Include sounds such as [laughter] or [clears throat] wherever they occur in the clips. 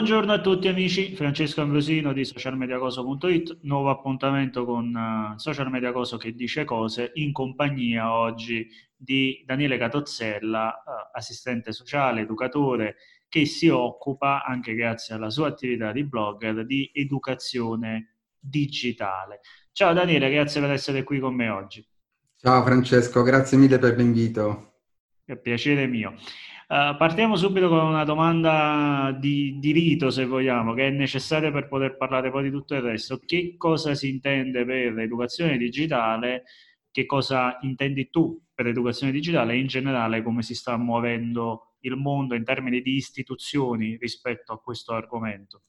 Buongiorno a tutti amici, Francesco Ambrosino di socialmediacoso.it, nuovo appuntamento con uh, Social Media Coso che dice cose in compagnia oggi di Daniele Catozzella, uh, assistente sociale, educatore, che si occupa, anche grazie alla sua attività di blogger, di educazione digitale. Ciao Daniele, grazie per essere qui con me oggi. Ciao Francesco, grazie mille per l'invito. È piacere mio. Uh, partiamo subito con una domanda di, di, rito, se vogliamo, che è necessaria per poter parlare poi di tutto il resto. Che cosa si intende per educazione digitale? Che cosa intendi tu per educazione digitale e in generale come si sta muovendo il mondo in termini di istituzioni rispetto a questo argomento?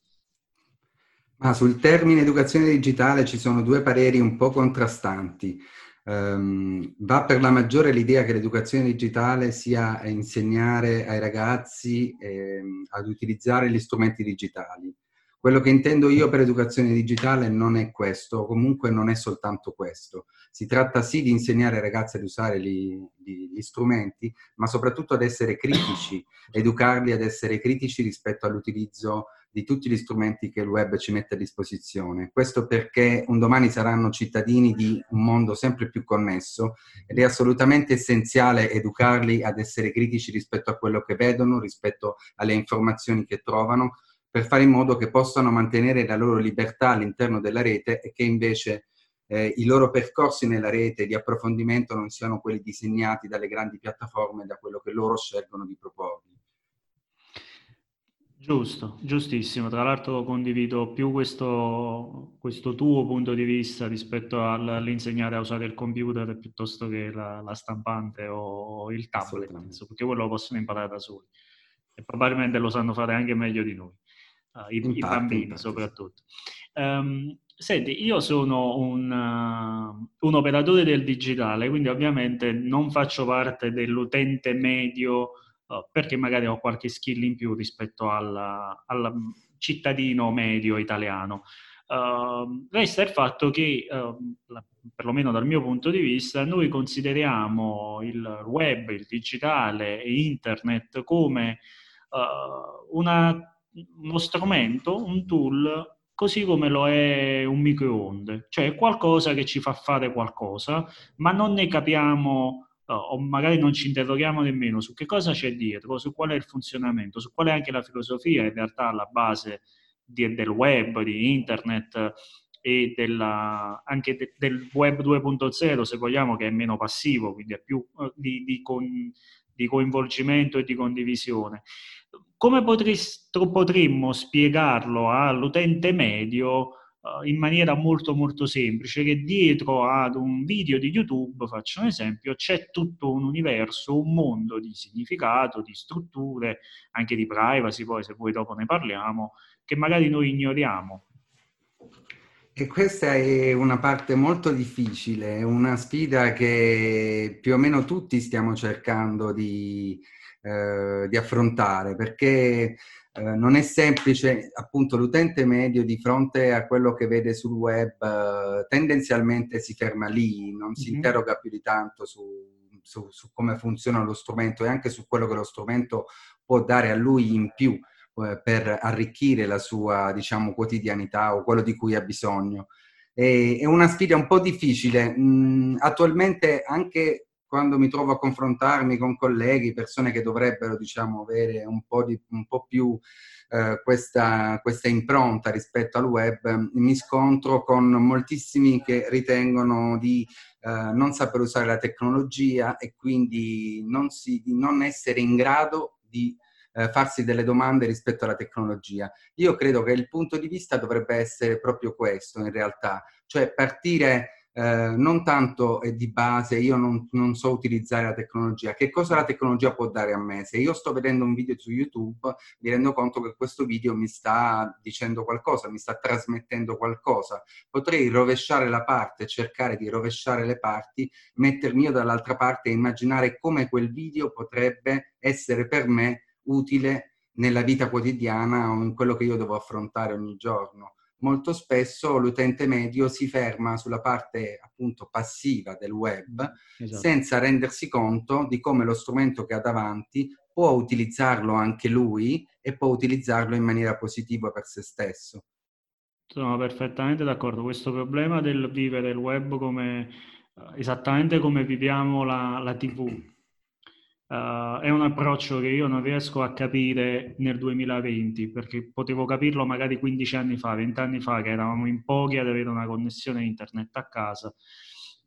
Ma sul termine educazione digitale ci sono due pareri un po' contrastanti. Um, va per la maggiore l'idea che l'educazione digitale sia insegnare ai ragazzi eh, ad utilizzare gli strumenti digitali. Quello che intendo io per educazione digitale non è questo, comunque non è soltanto questo. Si tratta sì di insegnare ai ragazzi ad usare gli, gli, gli strumenti, ma soprattutto ad essere critici, educarli ad essere critici rispetto all'utilizzo di tutti gli strumenti che il web ci mette a disposizione. Questo perché un domani saranno cittadini di un mondo sempre più connesso ed è assolutamente essenziale educarli ad essere critici rispetto a quello che vedono, rispetto alle informazioni che trovano, per fare in modo che possano mantenere la loro libertà all'interno della rete e che invece eh, i loro percorsi nella rete di approfondimento non siano quelli disegnati dalle grandi piattaforme, da quello che loro scelgono di proporre. Giusto, giustissimo. Tra l'altro condivido più questo, questo tuo punto di vista rispetto all'insegnare a usare il computer piuttosto che la, la stampante o il tablet, perché quello lo possono imparare da soli e probabilmente lo sanno fare anche meglio di noi, uh, i, i, bambini soprattutto. Um, senti, io sono un, uh, un operatore del digitale, quindi ovviamente non faccio parte dell'utente medio uh, perché magari ho qualche skill in più rispetto al, al cittadino medio italiano. Uh, resta il fatto che, uh, perlomeno dal mio punto di vista, noi consideriamo il web, il digitale e internet come uh, una, uno strumento, un tool, così come lo è un microonde, cioè qualcosa che ci fa fare qualcosa, ma non ne capiamo o magari non ci interroghiamo nemmeno su che cosa c'è dietro, su qual è il funzionamento, su qual è anche la filosofia in realtà alla base di, del web, di internet e della, anche de, del web 2.0 se vogliamo che è meno passivo, quindi è più uh, di, di, con, di, coinvolgimento e di condivisione. Come potremmo spiegarlo all'utente medio in maniera molto molto semplice che dietro ad un video di YouTube, faccio un esempio, c'è tutto un universo, un mondo di significato, di strutture, anche di privacy, poi se vuoi dopo ne parliamo, che magari noi ignoriamo. E questa è una parte molto difficile, una sfida che più o meno tutti stiamo cercando di, eh, di affrontare, perché eh, non è semplice, appunto l'utente medio di fronte a quello che vede sul web eh, tendenzialmente si ferma lì, non si mm-hmm. interroga più di tanto su, su, su, come funziona lo strumento e anche su quello che lo strumento può dare a lui in più eh, per arricchire la sua diciamo, quotidianità o quello di cui ha bisogno. E, è una sfida un po' difficile. Mm, attualmente anche quando mi trovo a confrontarmi con colleghi, persone che dovrebbero, diciamo, avere un po', di, un po più eh, questa, questa, impronta rispetto al web, mi scontro con moltissimi che ritengono di eh, non saper usare la tecnologia e quindi non, si, di non essere in grado di eh, farsi delle domande rispetto alla tecnologia. Io credo che il punto di vista dovrebbe essere proprio questo in realtà, cioè partire eh, non tanto è di base, io non, non, so utilizzare la tecnologia, che cosa la tecnologia può dare a me? Se io sto vedendo un video su YouTube, mi rendo conto che questo video mi sta dicendo qualcosa, mi sta trasmettendo qualcosa. Potrei rovesciare la parte, cercare di rovesciare le parti, mettermi io dall'altra parte e immaginare come quel video potrebbe essere per me utile nella vita quotidiana o in quello che io devo affrontare ogni giorno molto spesso l'utente medio si ferma sulla parte appunto passiva del web esatto. senza rendersi conto di come lo strumento che ha davanti può utilizzarlo anche lui e può utilizzarlo in maniera positiva per se stesso. Sono perfettamente d'accordo. Questo problema del vivere il web come esattamente come viviamo la, la TV Uh, è un approccio che io non riesco a capire nel 2020 perché potevo capirlo magari 15 anni fa, 20 anni fa che eravamo in pochi ad avere una connessione internet a casa.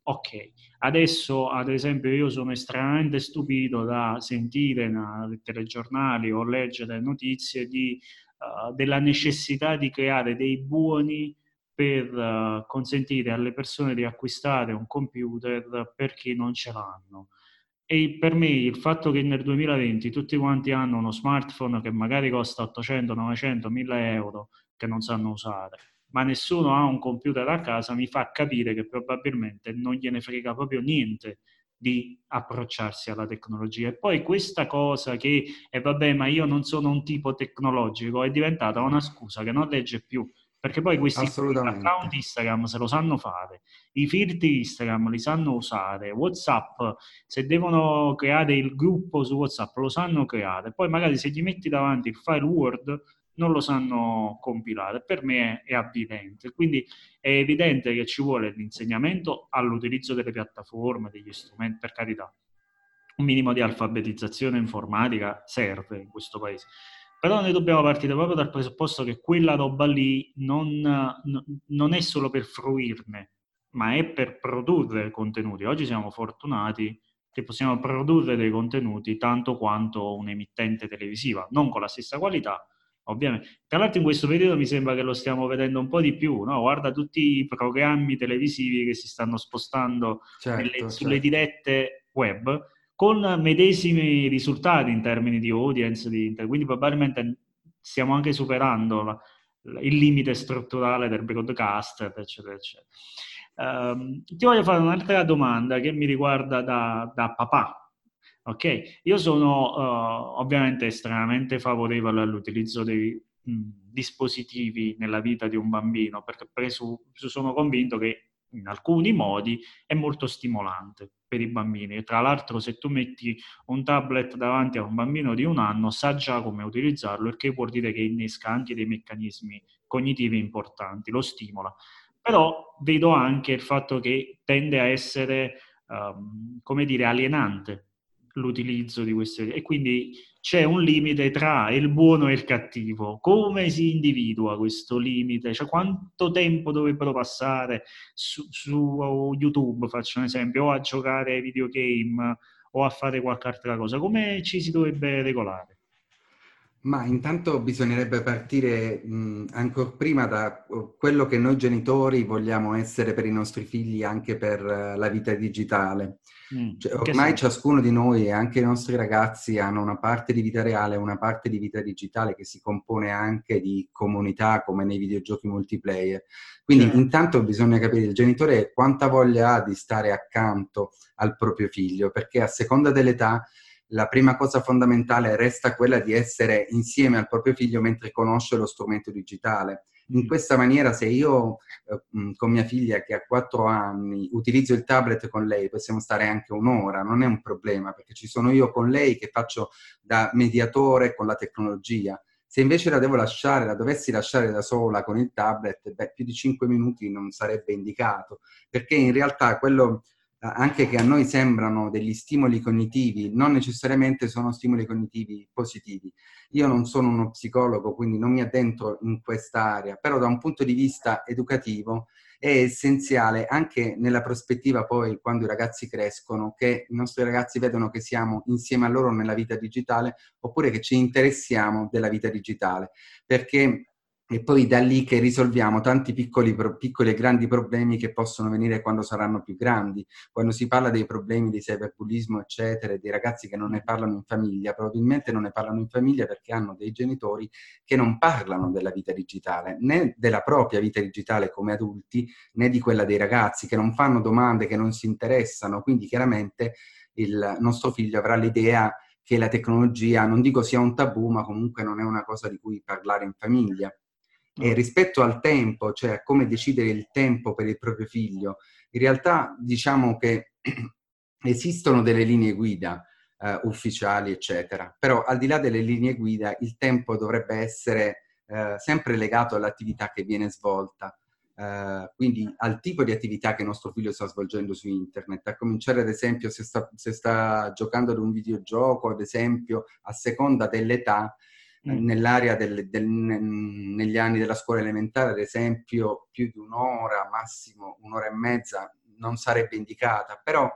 Ok, adesso ad esempio io sono estremamente stupito da sentire nei telegiornali o leggere notizie di, uh, della necessità di creare dei buoni per uh, consentire alle persone di acquistare un computer per chi non ce l'hanno. E per me il fatto che nel 2020 tutti quanti hanno uno smartphone che magari costa 800, 900, 1000 euro che non sanno usare, ma nessuno ha un computer a casa, mi fa capire che probabilmente non gliene frega proprio niente di approcciarsi alla tecnologia. E poi questa cosa che, e eh vabbè, ma io non sono un tipo tecnologico, è diventata una scusa che non legge più. Perché poi questi account Instagram se lo sanno fare, i filtri Instagram li sanno usare, WhatsApp, se devono creare il gruppo su WhatsApp lo sanno creare, poi magari se gli metti davanti il file Word non lo sanno compilare. Per me è, è avvidente. Quindi è evidente che ci vuole l'insegnamento all'utilizzo delle piattaforme, degli strumenti, per carità. Un minimo di alfabetizzazione informatica serve in questo paese però noi dobbiamo partire proprio dal presupposto che quella roba lì non, non è solo per fruirne, ma è per produrre contenuti. Oggi siamo fortunati che possiamo produrre dei contenuti tanto quanto un'emittente televisiva, non con la stessa qualità, ovviamente. Tra l'altro in questo periodo mi sembra che lo stiamo vedendo un po' di più, no? Guarda tutti i programmi televisivi che si stanno spostando certo, nelle, certo. sulle dirette web, con medesimi risultati in termini di audience, di, quindi probabilmente stiamo anche superando la, il limite strutturale del broadcaster, eccetera, eccetera. Um, ti voglio fare un'altra domanda che mi riguarda da, da papà. Ok, io sono uh, ovviamente estremamente favorevole all'utilizzo dei mh, dispositivi nella vita di un bambino perché presu- sono convinto che in alcuni modi è molto stimolante per i bambini. Tra l'altro se tu metti un tablet davanti a un bambino di un anno sa già come utilizzarlo, il che vuol dire che innesca anche dei meccanismi cognitivi importanti, lo stimola. Però vedo anche il fatto che tende a essere, um, come dire, alienante l'utilizzo di queste e quindi c'è un limite tra il buono e il cattivo. Come si individua questo limite? Cioè, quanto tempo dovrebbero passare su, su YouTube, faccio un esempio, o a giocare ai videogame o a fare qualche altra cosa? Come ci si dovrebbe regolare? Ma intanto bisognerebbe partire ancora prima da quello che noi genitori vogliamo essere per i nostri figli anche per uh, la vita digitale. Mm, cioè, ormai ciascuno di noi e anche i nostri ragazzi hanno una parte di vita reale e una parte di vita digitale che si compone anche di comunità come nei videogiochi multiplayer. Quindi certo. intanto bisogna capire il genitore quanta voglia ha di stare accanto al proprio figlio, perché a seconda dell'età la prima cosa fondamentale resta quella di essere insieme al proprio figlio mentre conosce lo strumento digitale. In mm. questa maniera, se io eh, con mia figlia che ha 4 anni utilizzo il tablet con lei, possiamo stare anche un'ora, non è un problema, perché ci sono io con lei che faccio da mediatore con la tecnologia. Se invece la devo lasciare, la dovessi lasciare da sola con il tablet, beh, più di 5 minuti non sarebbe indicato, perché in realtà quello anche che a noi sembrano degli stimoli cognitivi, non necessariamente sono stimoli cognitivi positivi. Io non sono uno psicologo, quindi non mi addentro in quest'area, però da un punto di vista educativo è essenziale anche nella prospettiva poi quando i ragazzi crescono, che i nostri ragazzi vedono che siamo insieme a loro nella vita digitale oppure che ci interessiamo della vita digitale, perché e poi da lì che risolviamo tanti piccoli, piccoli, e grandi problemi che possono venire quando saranno più grandi. Quando si parla dei problemi di cyberbullismo, eccetera, dei ragazzi che non ne parlano in famiglia, probabilmente non ne parlano in famiglia perché hanno dei genitori che non parlano della vita digitale, né della propria vita digitale come adulti, né di quella dei ragazzi, che non fanno domande, che non si interessano. Quindi chiaramente il nostro figlio avrà l'idea che la tecnologia, non dico sia un tabù, ma comunque non è una cosa di cui parlare in famiglia. E rispetto al tempo, cioè a come decidere il tempo per il proprio figlio, in realtà diciamo che [clears throat] esistono delle linee guida, eh, ufficiali, eccetera. Però al di là delle linee guida, il tempo dovrebbe essere eh, sempre legato all'attività che viene svolta. Uh, quindi al tipo di attività che nostro figlio sta svolgendo su internet, a cominciare ad esempio se sta, se sta giocando ad un videogioco, ad esempio a seconda dell'età, mm. nell'area del, del, negli anni della scuola elementare, ad esempio più di un'ora, massimo un'ora e mezza non sarebbe indicata, però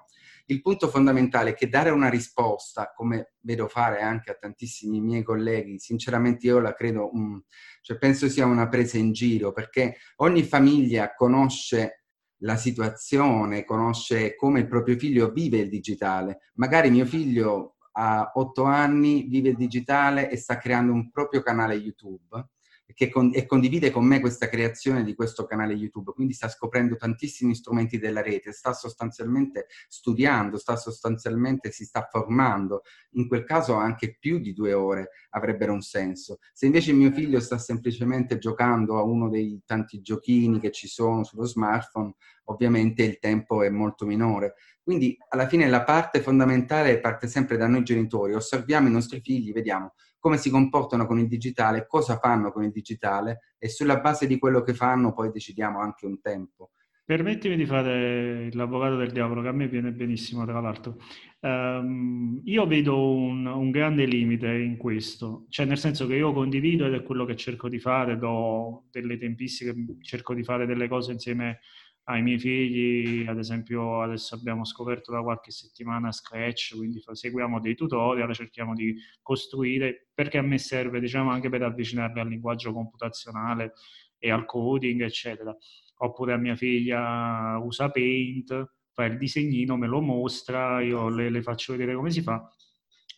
il punto fondamentale è che dare una risposta, come vedo fare anche a tantissimi miei colleghi, sinceramente io la credo, um, cioè penso sia una presa in giro, perché ogni famiglia conosce la situazione, conosce come il proprio figlio vive il digitale. Magari mio figlio ha otto anni, vive il digitale e sta creando un proprio canale YouTube che con, e condivide con me questa creazione di questo canale YouTube, quindi sta scoprendo tantissimi strumenti della rete, sta sostanzialmente studiando, sta sostanzialmente si sta formando, in quel caso anche più di due ore avrebbero un senso. Se invece mio figlio sta semplicemente giocando a uno dei tanti giochini che ci sono sullo smartphone, ovviamente il tempo è molto minore. Quindi alla fine la parte fondamentale parte sempre da noi genitori, osserviamo i nostri figli, vediamo come si comportano con il digitale, cosa fanno con il digitale e sulla base di quello che fanno poi decidiamo anche un tempo. Permettimi di fare l'avvocato del diavolo, che a me viene benissimo, tra l'altro. Um, io vedo un, un, grande limite in questo, cioè nel senso che io condivido ed è quello che cerco di fare, do delle tempistiche, cerco di fare delle cose insieme ai miei figli, ad esempio adesso abbiamo scoperto da qualche settimana Scratch, quindi seguiamo dei tutorial, cerchiamo di costruire, perché a me serve diciamo anche per avvicinarli al linguaggio computazionale e al coding, eccetera. Oppure a mia figlia usa Paint, fa il disegnino, me lo mostra, io le, le faccio vedere come si fa,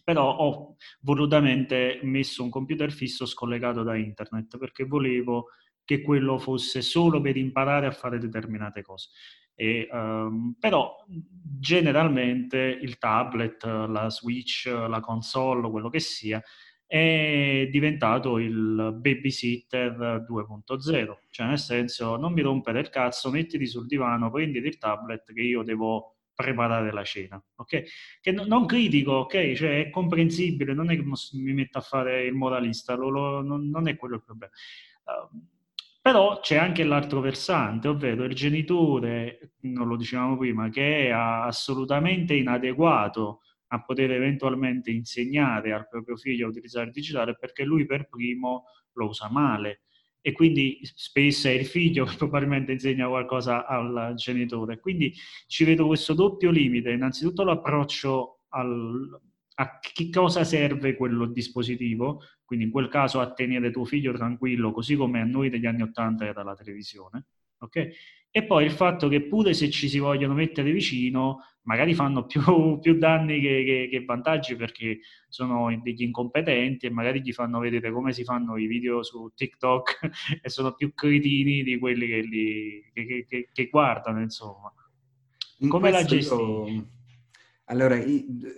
però ho volutamente messo un computer fisso scollegato da internet perché volevo che quello fosse solo per imparare a fare determinate cose. E, um, però generalmente il tablet, la Switch, la console, quello che sia, è diventato il babysitter 2.0, cioè nel senso non mi rompere il cazzo, mettiti sul divano, prenditi il tablet che io devo preparare la cena, ok? Che no, non critico, ok? Cioè è comprensibile, non è che mi metto a fare il moralista, lo, lo, non, non, è quello il problema. Uh, però c'è anche l'altro versante, ovvero il genitore, non lo dicevamo prima, che è assolutamente inadeguato a poter eventualmente insegnare al proprio figlio a utilizzare il digitale perché lui per primo lo usa male e quindi spesso è il figlio che probabilmente insegna qualcosa al genitore. Quindi ci vedo questo doppio limite, innanzitutto l'approccio al, a che cosa serve quello dispositivo, quindi in quel caso a tenere tuo figlio tranquillo, così come a noi degli anni Ottanta era la televisione, ok? E poi il fatto che pure se ci si vogliono mettere vicino, magari fanno più, [laughs] più danni che, che, che, vantaggi perché sono degli incompetenti e magari gli fanno vedere come si fanno i video su TikTok [laughs] e sono più cretini di quelli che, li, che guardano, insomma. In come la gestisci? Allora,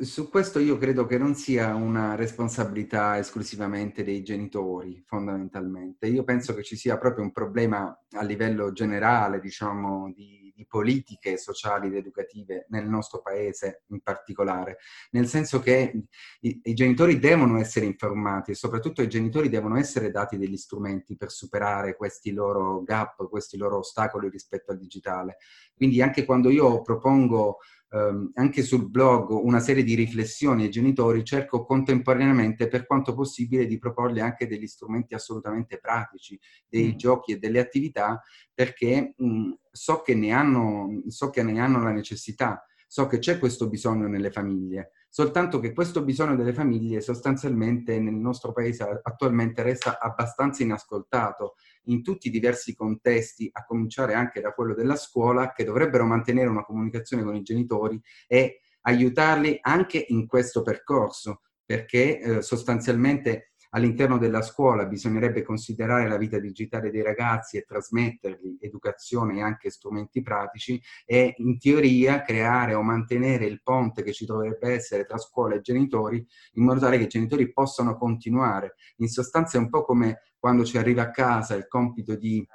su questo io credo che non sia una responsabilità esclusivamente dei genitori, fondamentalmente. Io penso che ci sia proprio un problema a livello generale, diciamo, di, di politiche sociali ed educative nel nostro paese in particolare, nel senso che i, i genitori devono essere informati e soprattutto i genitori devono essere dati degli strumenti per superare questi loro gap, questi loro ostacoli rispetto al digitale. Quindi anche quando io propongo ehm, anche sul blog una serie di riflessioni ai genitori, cerco contemporaneamente per quanto possibile di proporgli anche degli strumenti assolutamente pratici, dei mm. giochi e delle attività, perché mh, so, che ne hanno, so che ne hanno la necessità, so che c'è questo bisogno nelle famiglie soltanto che questo bisogno delle famiglie sostanzialmente nel nostro paese attualmente resta abbastanza inascoltato in tutti i diversi contesti, a cominciare anche da quello della scuola, che dovrebbero mantenere una comunicazione con i genitori e aiutarli anche in questo percorso, perché eh, sostanzialmente all'interno della scuola bisognerebbe considerare la vita digitale dei ragazzi e trasmettergli educazione e anche strumenti pratici e in teoria creare o mantenere il ponte che ci dovrebbe essere tra scuola e genitori in modo tale che i genitori possano continuare. In sostanza è un po' come quando ci arriva a casa il compito di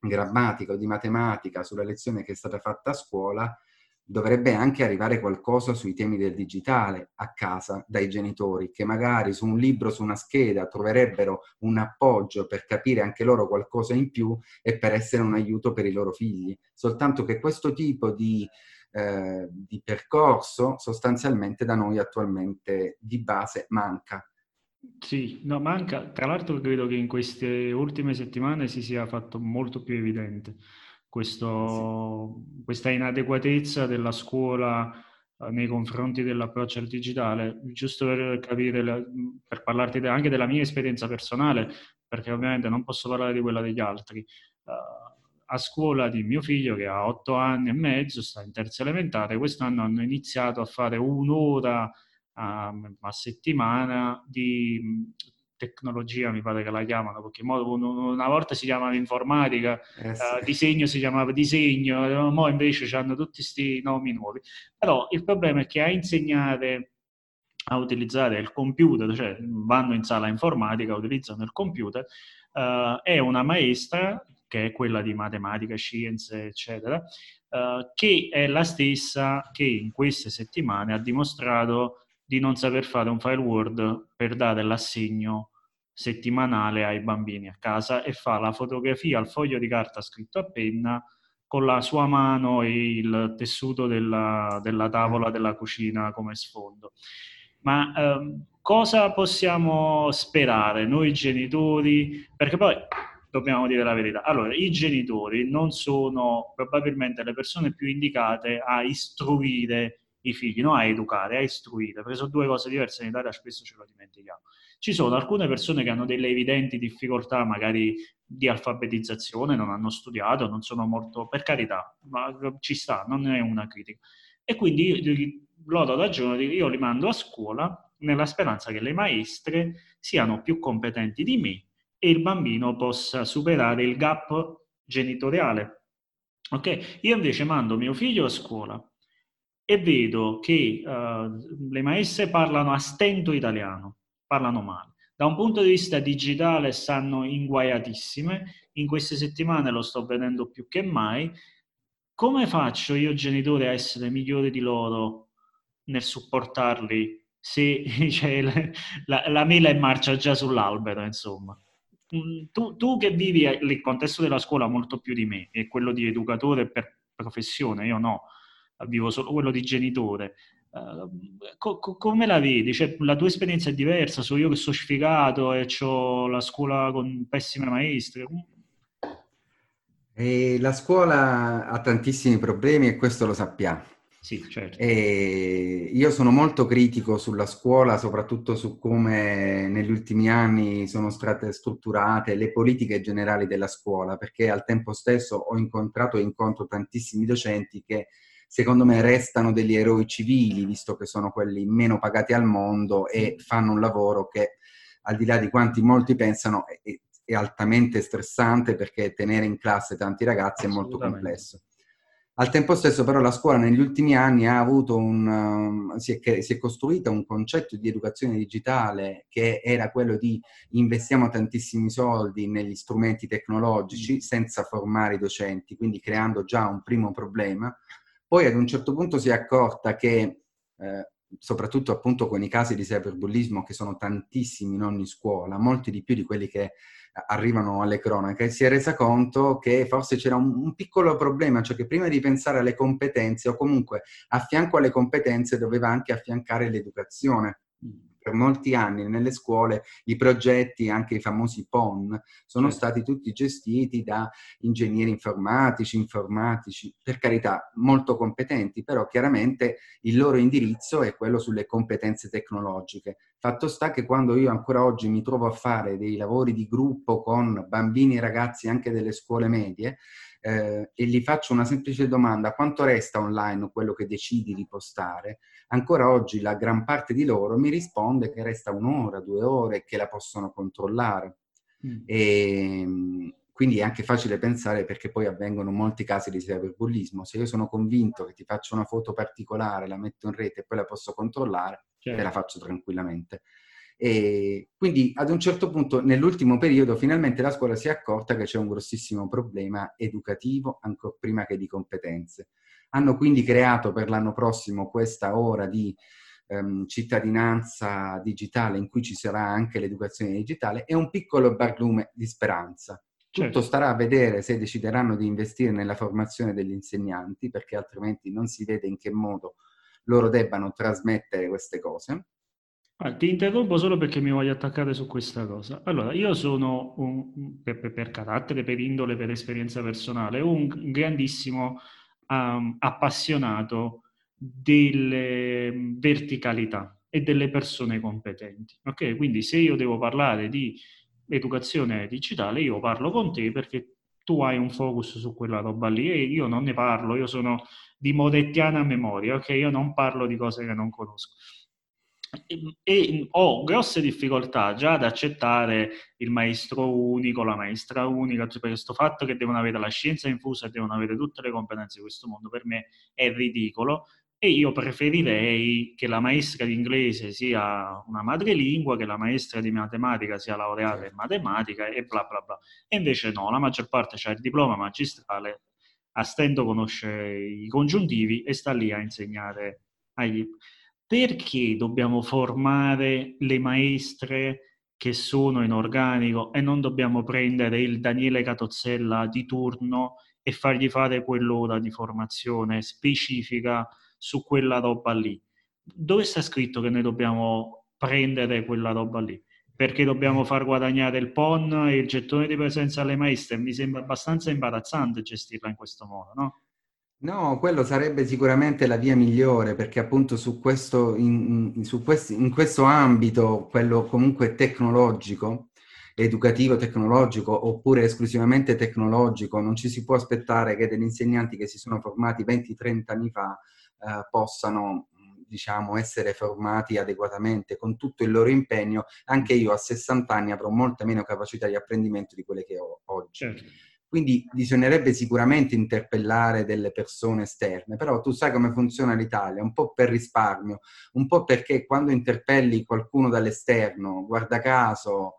grammatica o di matematica sulla lezione che è stata fatta a scuola, dovrebbe anche arrivare qualcosa sui temi del digitale a casa dai genitori, che magari su un libro, su una scheda troverebbero un appoggio per capire anche loro qualcosa in più e per essere un aiuto per i loro figli. Soltanto che questo tipo di, eh, di percorso sostanzialmente da noi attualmente di base manca. Sì, no, manca. Tra l'altro credo che in queste ultime settimane si sia fatto molto più evidente questo, sì. questa inadeguatezza della scuola eh, nei confronti dell'approccio al digitale, giusto per capire, per parlarti anche della mia esperienza personale, perché ovviamente non posso parlare di quella degli altri. Uh, a scuola di mio figlio che ha otto anni e mezzo, sta in terza elementare, quest'anno hanno iniziato a fare un'ora a, a settimana di tecnologia, mi pare che la chiamano, perché una volta si chiamava informatica, eh sì. uh, disegno si chiamava disegno, ora invece hanno tutti questi nomi nuovi. Però il problema è che a insegnare a utilizzare il computer, cioè vanno in sala informatica, utilizzano il computer, uh, è una maestra, che è quella di matematica, scienze, eccetera, uh, che è la stessa che in queste settimane ha dimostrato di non saper fare un file Word per dare l'assegno settimanale ai bambini a casa e fa la fotografia al foglio di carta scritto a penna con la sua mano e il tessuto della, della tavola della cucina come sfondo. Ma ehm, cosa possiamo sperare noi genitori? Perché poi dobbiamo dire la verità. Allora, i genitori non sono probabilmente le persone più indicate a istruire i figli, non a educare, a istruire, perché sono due cose diverse in Italia, spesso ce lo dimentichiamo. Ci sono alcune persone che hanno delle evidenti difficoltà, magari di alfabetizzazione, non hanno studiato, non sono molto, per carità, ma ci sta, non è una critica. E quindi loro ragionano, io li mando a scuola nella speranza che le maestre siano più competenti di me e il bambino possa superare il gap genitoriale. Ok? Io invece mando mio figlio a scuola e vedo che uh, le maestre parlano a stento italiano, parlano male. Da un punto di vista digitale stanno inguaiatissime, in queste settimane lo sto vedendo più che mai. Come faccio io genitore a essere migliore di loro nel supportarli se [laughs] cioè, la, la mela è marcia già sull'albero, insomma? Mm, tu, tu, che vivi il contesto della scuola molto più di me, e quello di educatore per professione, io no, vivo solo quello di genitore. Uh, co- co- come la vedi? Cioè, la tua esperienza è diversa? So io che sono sfigato e ho la scuola con pessime maestre. E la scuola ha tantissimi problemi e questo lo sappiamo. Sì, certo. E io sono molto critico sulla scuola, soprattutto su come negli ultimi anni sono state strutturate le politiche generali della scuola, perché al tempo stesso ho incontrato e incontro tantissimi docenti che secondo me restano degli eroi civili, visto che sono quelli meno pagati al mondo e fanno un lavoro che, al di là di quanti molti pensano, è, è altamente stressante perché tenere in classe tanti ragazzi è molto complesso. Al tempo stesso però la scuola negli ultimi anni ha avuto un, um, si, è, si, è, costruita un concetto di educazione digitale che era quello di investiamo tantissimi soldi negli strumenti tecnologici senza formare i docenti, quindi creando già un primo problema. Poi ad un certo punto si è accorta che, eh, soprattutto appunto con i casi di cyberbullismo che sono tantissimi in ogni scuola, molti di più di quelli che arrivano alle cronache, si è resa conto che forse c'era un, un, piccolo problema, cioè che prima di pensare alle competenze o comunque a fianco alle competenze doveva anche affiancare l'educazione per molti anni nelle scuole i progetti, anche i famosi PON, sono certo. stati tutti gestiti da ingegneri informatici, informatici, per carità, molto competenti, però chiaramente il loro indirizzo è quello sulle competenze tecnologiche. Fatto sta che quando io ancora oggi mi trovo a fare dei lavori di gruppo con bambini e ragazzi anche delle scuole medie, eh, e gli faccio una semplice domanda, quanto resta online quello che decidi di postare? Ancora oggi la gran parte di loro mi risponde che resta un'ora, due ore, che la possono controllare. Mm. E, ehm, quindi è anche facile pensare perché poi avvengono molti casi di cyberbullismo. Se io sono convinto che ti faccio una foto particolare, la metto in rete e poi la posso controllare, certo. te la faccio tranquillamente. E quindi ad un certo punto, nell'ultimo periodo, finalmente la scuola si è accorta che c'è un grossissimo problema educativo, ancora prima che di competenze. Hanno quindi creato per l'anno prossimo questa ora di ehm, cittadinanza digitale in cui ci sarà anche l'educazione digitale e un piccolo barlume di speranza. Tutto certo. starà a vedere se decideranno di investire nella formazione degli insegnanti, perché altrimenti non si vede in che modo loro debbano trasmettere queste cose. Ah, ti interrompo solo perché mi voglio attaccare su questa cosa. Allora, io sono un, per, per, carattere, per indole, per esperienza personale, un grandissimo um, appassionato delle verticalità e delle persone competenti. Ok? Quindi se io devo parlare di educazione digitale, io parlo con te perché tu hai un focus su quella roba lì e io non ne parlo, io sono di modettiana memoria, ok? Io non parlo di cose che non conosco. E, e ho grosse difficoltà già ad accettare il maestro unico, la maestra unica, per questo fatto che devono avere la scienza infusa e devono avere tutte le competenze di questo mondo, per me è ridicolo, e io preferirei che la maestra di inglese sia una madrelingua, che la maestra di matematica sia laureata in certo. matematica e bla bla bla. E invece no, la maggior parte ha il diploma magistrale, a stento conosce i congiuntivi e sta lì a insegnare agli... Perché dobbiamo formare le maestre che sono in organico e non dobbiamo prendere il Daniele Catozzella di turno e fargli fare quell'ora di formazione specifica su quella roba lì. Dove sta scritto che noi dobbiamo prendere quella roba lì? Perché dobbiamo far guadagnare il PON e il gettone di presenza alle maestre? Mi sembra abbastanza imbarazzante gestirla in questo modo, no? No, quello sarebbe sicuramente la via migliore perché appunto su questo, in, su questi, in questo ambito, quello comunque tecnologico, educativo tecnologico oppure esclusivamente tecnologico, non ci si può aspettare che degli insegnanti che si sono formati 20-30 anni fa eh, possano diciamo, essere formati adeguatamente con tutto il loro impegno, anche io a 60 anni avrò molta meno capacità di apprendimento di quelle che ho oggi. Certo. Quindi bisognerebbe sicuramente interpellare delle persone esterne, però tu sai come funziona l'Italia, un po' per risparmio, un po' perché quando interpelli qualcuno dall'esterno, guarda caso,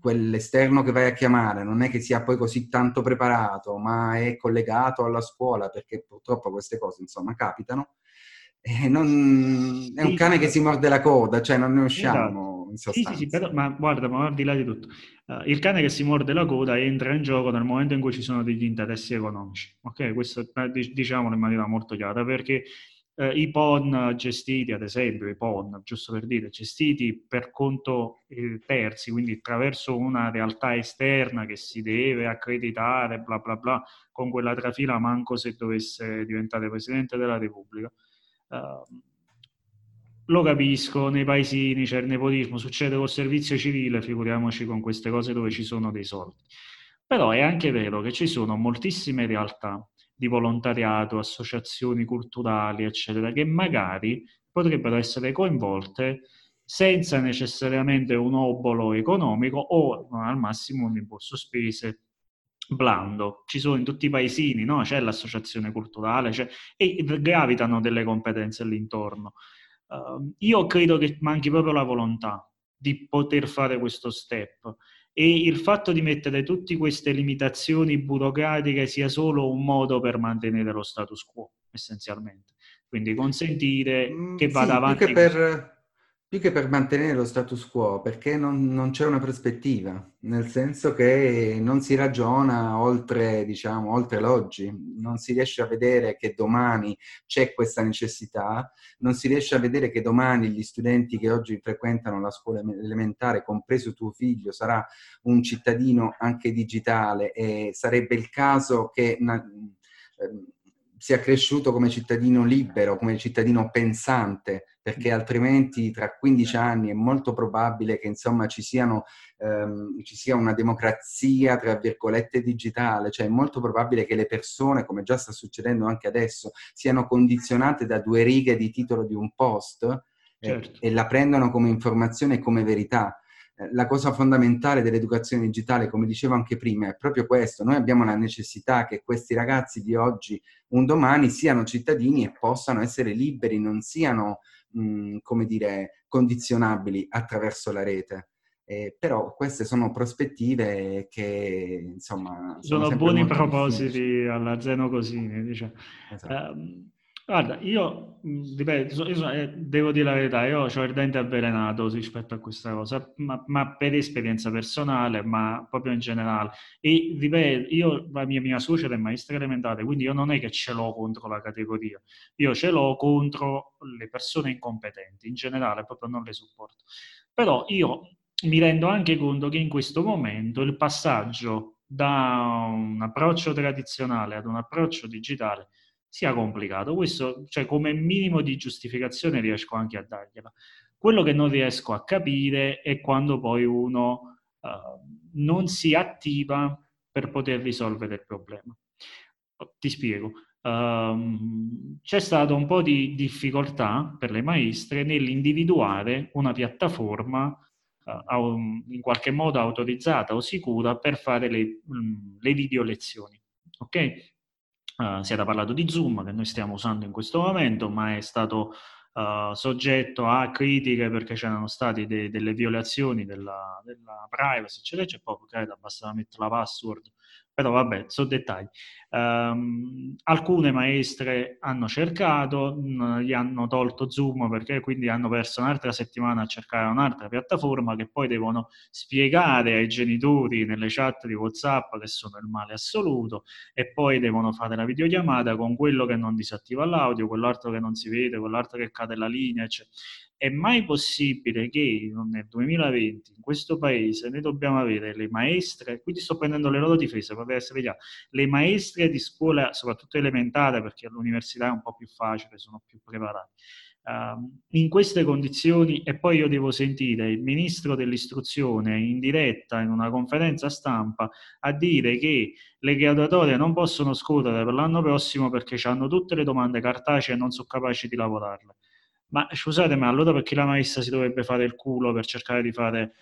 quell'esterno che vai a chiamare non è che sia poi così tanto preparato, ma è collegato alla scuola, perché purtroppo queste cose insomma capitano. E non, è un cane che si morde la coda, cioè non ne usciamo esatto. Sì, sì, sì, però, ma guarda, ma al di là di tutto, uh, il cane che si morde la coda entra in gioco nel momento in cui ci sono degli interessi economici, ok? Questo eh, diciamolo in maniera molto chiara, perché eh, i PON gestiti, ad esempio, i PON, giusto per dire, gestiti per conto eh, terzi, quindi attraverso una realtà esterna che si deve accreditare, bla bla bla, con quella trafila manco se dovesse diventare Presidente della Repubblica. Uh, lo capisco, nei paesini c'è il nepotismo, succede col servizio civile, figuriamoci con queste cose dove ci sono dei soldi. Però è anche vero che ci sono moltissime realtà di volontariato, associazioni culturali, eccetera, che magari potrebbero essere coinvolte senza necessariamente un obolo economico o al massimo un rimborso spese blando. Ci sono in tutti i paesini, no? c'è l'associazione culturale c'è, e gravitano delle competenze all'intorno. Uh, io credo che manchi proprio la volontà di poter fare questo step e il fatto di mettere tutte queste limitazioni burocratiche sia solo un modo per mantenere lo status quo, essenzialmente. Quindi consentire mm, che vada sì, avanti. Più che per, più che per mantenere lo status quo, perché non, non, c'è una prospettiva, nel senso che non si ragiona oltre, diciamo, oltre l'oggi, non si riesce a vedere che domani c'è questa necessità, non si riesce a vedere che domani gli studenti che oggi frequentano la scuola elementare, compreso tuo figlio, sarà un cittadino anche digitale e sarebbe il caso che... Una, ehm, sia cresciuto come cittadino libero, come cittadino pensante, perché altrimenti tra 15 anni è molto probabile che insomma ci, siano, ehm, ci sia una democrazia, tra virgolette, digitale, cioè è molto probabile che le persone, come già sta succedendo anche adesso, siano condizionate da due righe di titolo di un post eh, certo. e, e la prendano come informazione e come verità. Eh, la cosa fondamentale dell'educazione digitale, come dicevo anche prima, è proprio questo. Noi abbiamo la necessità che questi ragazzi di oggi, un domani, siano cittadini e possano essere liberi, non siano, mh, come dire, condizionabili attraverso la rete. Eh, però queste sono prospettive che insomma sono, sono buoni propositi alla Zeno Cosini diciamo. esatto. eh, Guarda, io, ripeto, io, eh, devo dire la verità, io ho il dente avvelenato rispetto a questa cosa, ma, ma, per esperienza personale, ma proprio in generale. E ripeto, io, la mia, mia suocera è maestra elementare, quindi io non è che ce l'ho contro la categoria, io ce l'ho contro le persone incompetenti, in generale proprio non le supporto. Però io mi rendo anche conto che in questo momento il passaggio da un approccio tradizionale ad un approccio digitale sia complicato. Questo, cioè, come minimo di giustificazione riesco anche a dargliela. Quello che non riesco a capire è quando poi uno uh, non si attiva per poter risolvere il problema. Ti spiego. Uh, c'è stata un po' di difficoltà per le maestre nell'individuare una piattaforma uh, in qualche modo autorizzata o sicura per fare le, um, le video lezioni. Ok? Uh, si era parlato di Zoom che noi stiamo usando in questo momento, ma è stato uh, soggetto a critiche perché c'erano state de- delle violazioni della, della privacy, eccetera, c'è poco, credo, bastava mettere la password però vabbè, sono dettagli. Um, alcune maestre hanno cercato, gli hanno tolto Zoom perché quindi hanno perso un'altra settimana a cercare un'altra piattaforma che poi devono spiegare ai genitori nelle chat di WhatsApp che sono il male assoluto e poi devono fare la videochiamata con quello che non disattiva l'audio, quell'altro che non si vede, quell'altro che cade la linea, eccetera è mai possibile che nel 2020 in questo paese noi dobbiamo avere le maestre, quindi sto prendendo le loro difese per essere chiaro, le maestre di scuola, soprattutto elementare, perché all'università è un po' più facile, sono più preparati. Uh, in queste condizioni, e poi io devo sentire il ministro dell'istruzione in diretta in una conferenza stampa a dire che le graduatorie non possono scorrere per l'anno prossimo perché hanno tutte le domande cartacee e non sono capaci di lavorarle. Ma scusate, ma allora perché la maestra si dovrebbe fare il culo per cercare di fare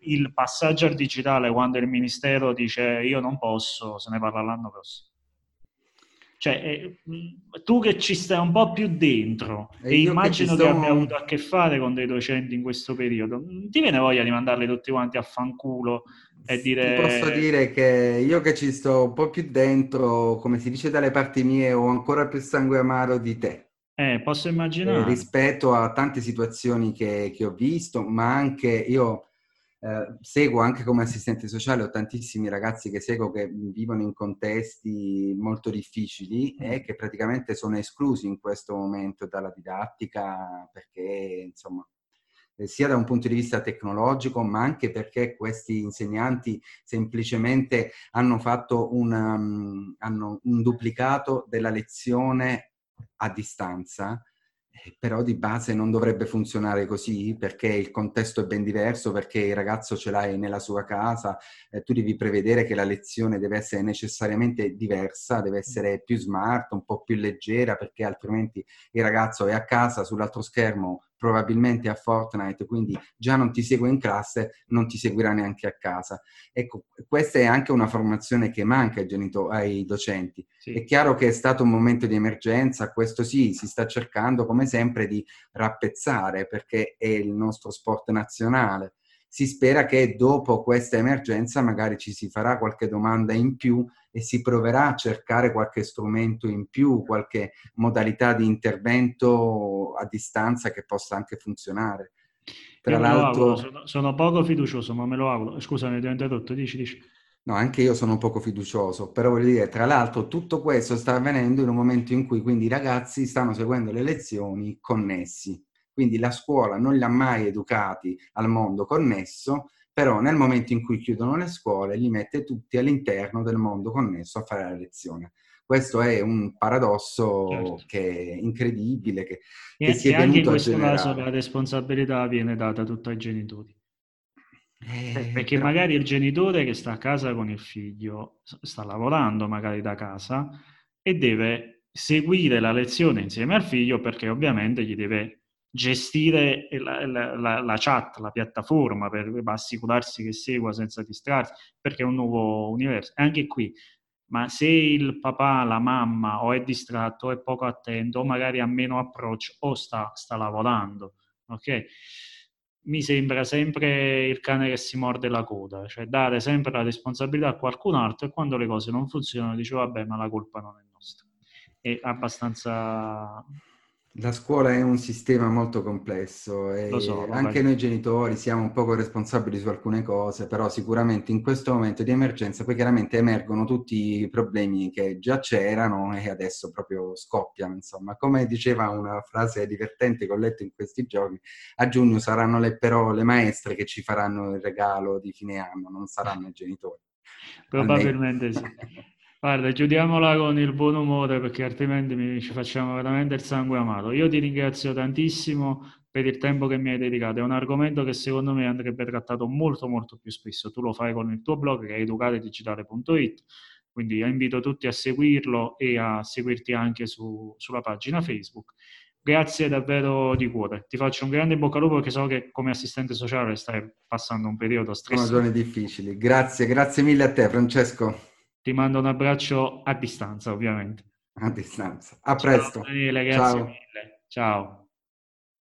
il passaggio al digitale quando il ministero dice io non posso, se ne parla l'anno prossimo? Cioè, eh, tu che ci stai un po' più dentro e, e immagino che, sto... che, abbia avuto a che fare con dei docenti in questo periodo, ti viene voglia di mandarli tutti quanti a fanculo e dire... Ti posso dire che io che ci sto un po' più dentro, come si dice dalle parti mie, ho ancora più sangue amaro di te. Eh, posso immaginare. Eh, rispetto a tante situazioni che, che ho visto, ma anche io eh, seguo anche come assistente sociale, ho tantissimi ragazzi che seguo che vivono in contesti molto difficili e mm. che praticamente sono esclusi in questo momento dalla didattica perché, insomma, eh, sia da un punto di vista tecnologico, ma anche perché questi insegnanti semplicemente hanno fatto un, um, hanno un duplicato della lezione a distanza, eh, però di base non dovrebbe funzionare così perché il contesto è ben diverso, perché il ragazzo ce l'hai nella sua casa, eh, tu devi prevedere che la lezione deve essere necessariamente diversa, deve essere più smart, un po' più leggera, perché altrimenti il ragazzo è a casa sull'altro schermo probabilmente a Fortnite, quindi già non ti segue in classe, non ti seguirà neanche a casa. Ecco, questa è anche una formazione che manca ai, genitori, ai docenti. Sì. È chiaro che è stato un momento di emergenza, questo sì, si sta cercando come sempre di rappezzare perché è il nostro sport nazionale. Si spera che dopo questa emergenza magari ci si farà qualche domanda in più e si proverà a cercare qualche strumento in più, qualche modalità di intervento a distanza che possa anche funzionare. Tra l'altro... Sono, sono, poco fiducioso, ma me lo auguro. Scusami, ti ho interrotto, dici, dici. No, anche io sono un poco fiducioso, però voglio dire, tra l'altro tutto questo sta avvenendo in un momento in cui quindi i ragazzi stanno seguendo le lezioni connessi. Quindi la scuola non li ha mai educati al mondo connesso, però nel momento in cui chiudono le scuole li mette tutti all'interno del mondo connesso a fare la lezione. Questo è un paradosso certo. che è incredibile, che, e, che si è e anche in questo caso la responsabilità viene data tutta ai genitori. Eh, perché però... magari il genitore che sta a casa con il figlio sta lavorando magari da casa e deve seguire la lezione insieme al figlio perché ovviamente gli deve gestire la, la, la, chat, la piattaforma per assicurarsi che segua senza distrarsi, perché è un nuovo universo. Anche qui, ma se il papà, la mamma o è distratto o è poco attento o magari ha meno approccio o sta, sta lavorando, ok? Mi sembra sempre il cane che si morde la coda, cioè dare sempre la responsabilità a qualcun altro e quando le cose non funzionano dice vabbè ma la colpa non è nostra. È abbastanza la scuola è un sistema molto complesso e so, anche noi genitori siamo un poco responsabili su alcune cose, però sicuramente in questo momento di emergenza poi chiaramente emergono tutti i problemi che già c'erano e adesso proprio scoppiano, insomma. Come diceva una frase divertente che ho letto in questi giorni, a giugno saranno le, però le maestre che ci faranno il regalo di fine anno, non saranno i genitori. Probabilmente sì. Guarda, chiudiamola con il buon umore perché altrimenti mi, ci facciamo veramente il sangue amato. Io ti ringrazio tantissimo per il tempo che mi hai dedicato. È un argomento che secondo me andrebbe trattato molto molto più spesso. Tu lo fai con il tuo blog che è educatedigitale.it, quindi invito tutti a seguirlo e a seguirti anche su, sulla pagina Facebook. Grazie davvero di cuore. Ti faccio un grande bocca al lupo perché so che come assistente sociale stai passando un periodo stressante. Sono giorni difficili. Grazie, grazie mille a te Francesco. Ti mando un abbraccio a distanza, ovviamente. A distanza. A presto. Ciao, Daniele, grazie Ciao. mille. Ciao.